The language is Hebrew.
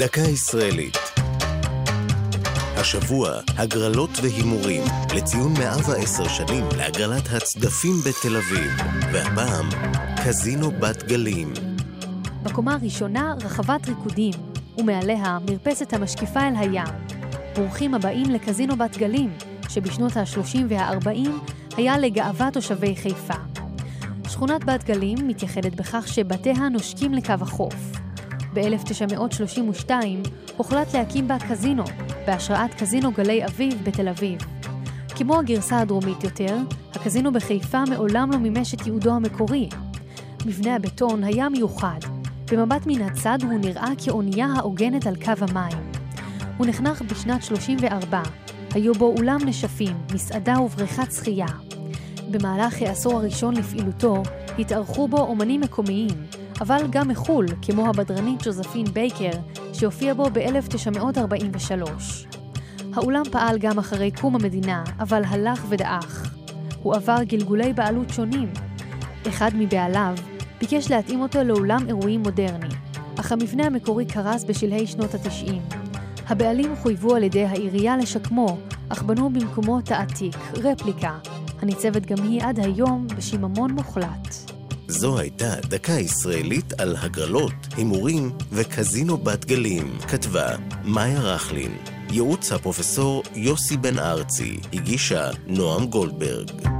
דקה ישראלית. השבוע, הגרלות והימורים, לציון 110 שנים להגרלת הצדפים בתל אביב, והפעם, קזינו בת גלים. בקומה הראשונה רחבת ריקודים, ומעליה מרפסת המשקיפה אל הים. ברוכים הבאים לקזינו בת גלים, שבשנות ה-30 וה-40 היה לגאוות תושבי חיפה. שכונת בת גלים מתייחדת בכך שבתיה נושקים לקו החוף. ב-1932 הוחלט להקים בה קזינו, בהשראת קזינו גלי אביב בתל אביב. כמו הגרסה הדרומית יותר, הקזינו בחיפה מעולם לא מימש את ייעודו המקורי. מבנה הבטון היה מיוחד. במבט מן הצד הוא נראה כאונייה העוגנת על קו המים. הוא נחנך בשנת 34. היו בו אולם נשפים, מסעדה ובריכת שחייה. במהלך העשור הראשון לפעילותו התארחו בו אומנים מקומיים, אבל גם מחו"ל, כמו הבדרנית ג'וזפין בייקר, שהופיע בו ב-1943. האולם פעל גם אחרי קום המדינה, אבל הלך ודעך. הוא עבר גלגולי בעלות שונים. אחד מבעליו ביקש להתאים אותו לאולם אירועים מודרני, אך המבנה המקורי קרס בשלהי שנות ה-90. הבעלים חויבו על ידי העירייה לשקמו, אך בנו במקומו תעתיק, רפליקה, הניצבת גם היא עד היום בשיממון מוחלט. זו הייתה דקה ישראלית על הגרלות, הימורים וקזינו בת גלים, כתבה מאיה רכלין. ייעוץ הפרופסור יוסי בן ארצי, הגישה נועם גולדברג.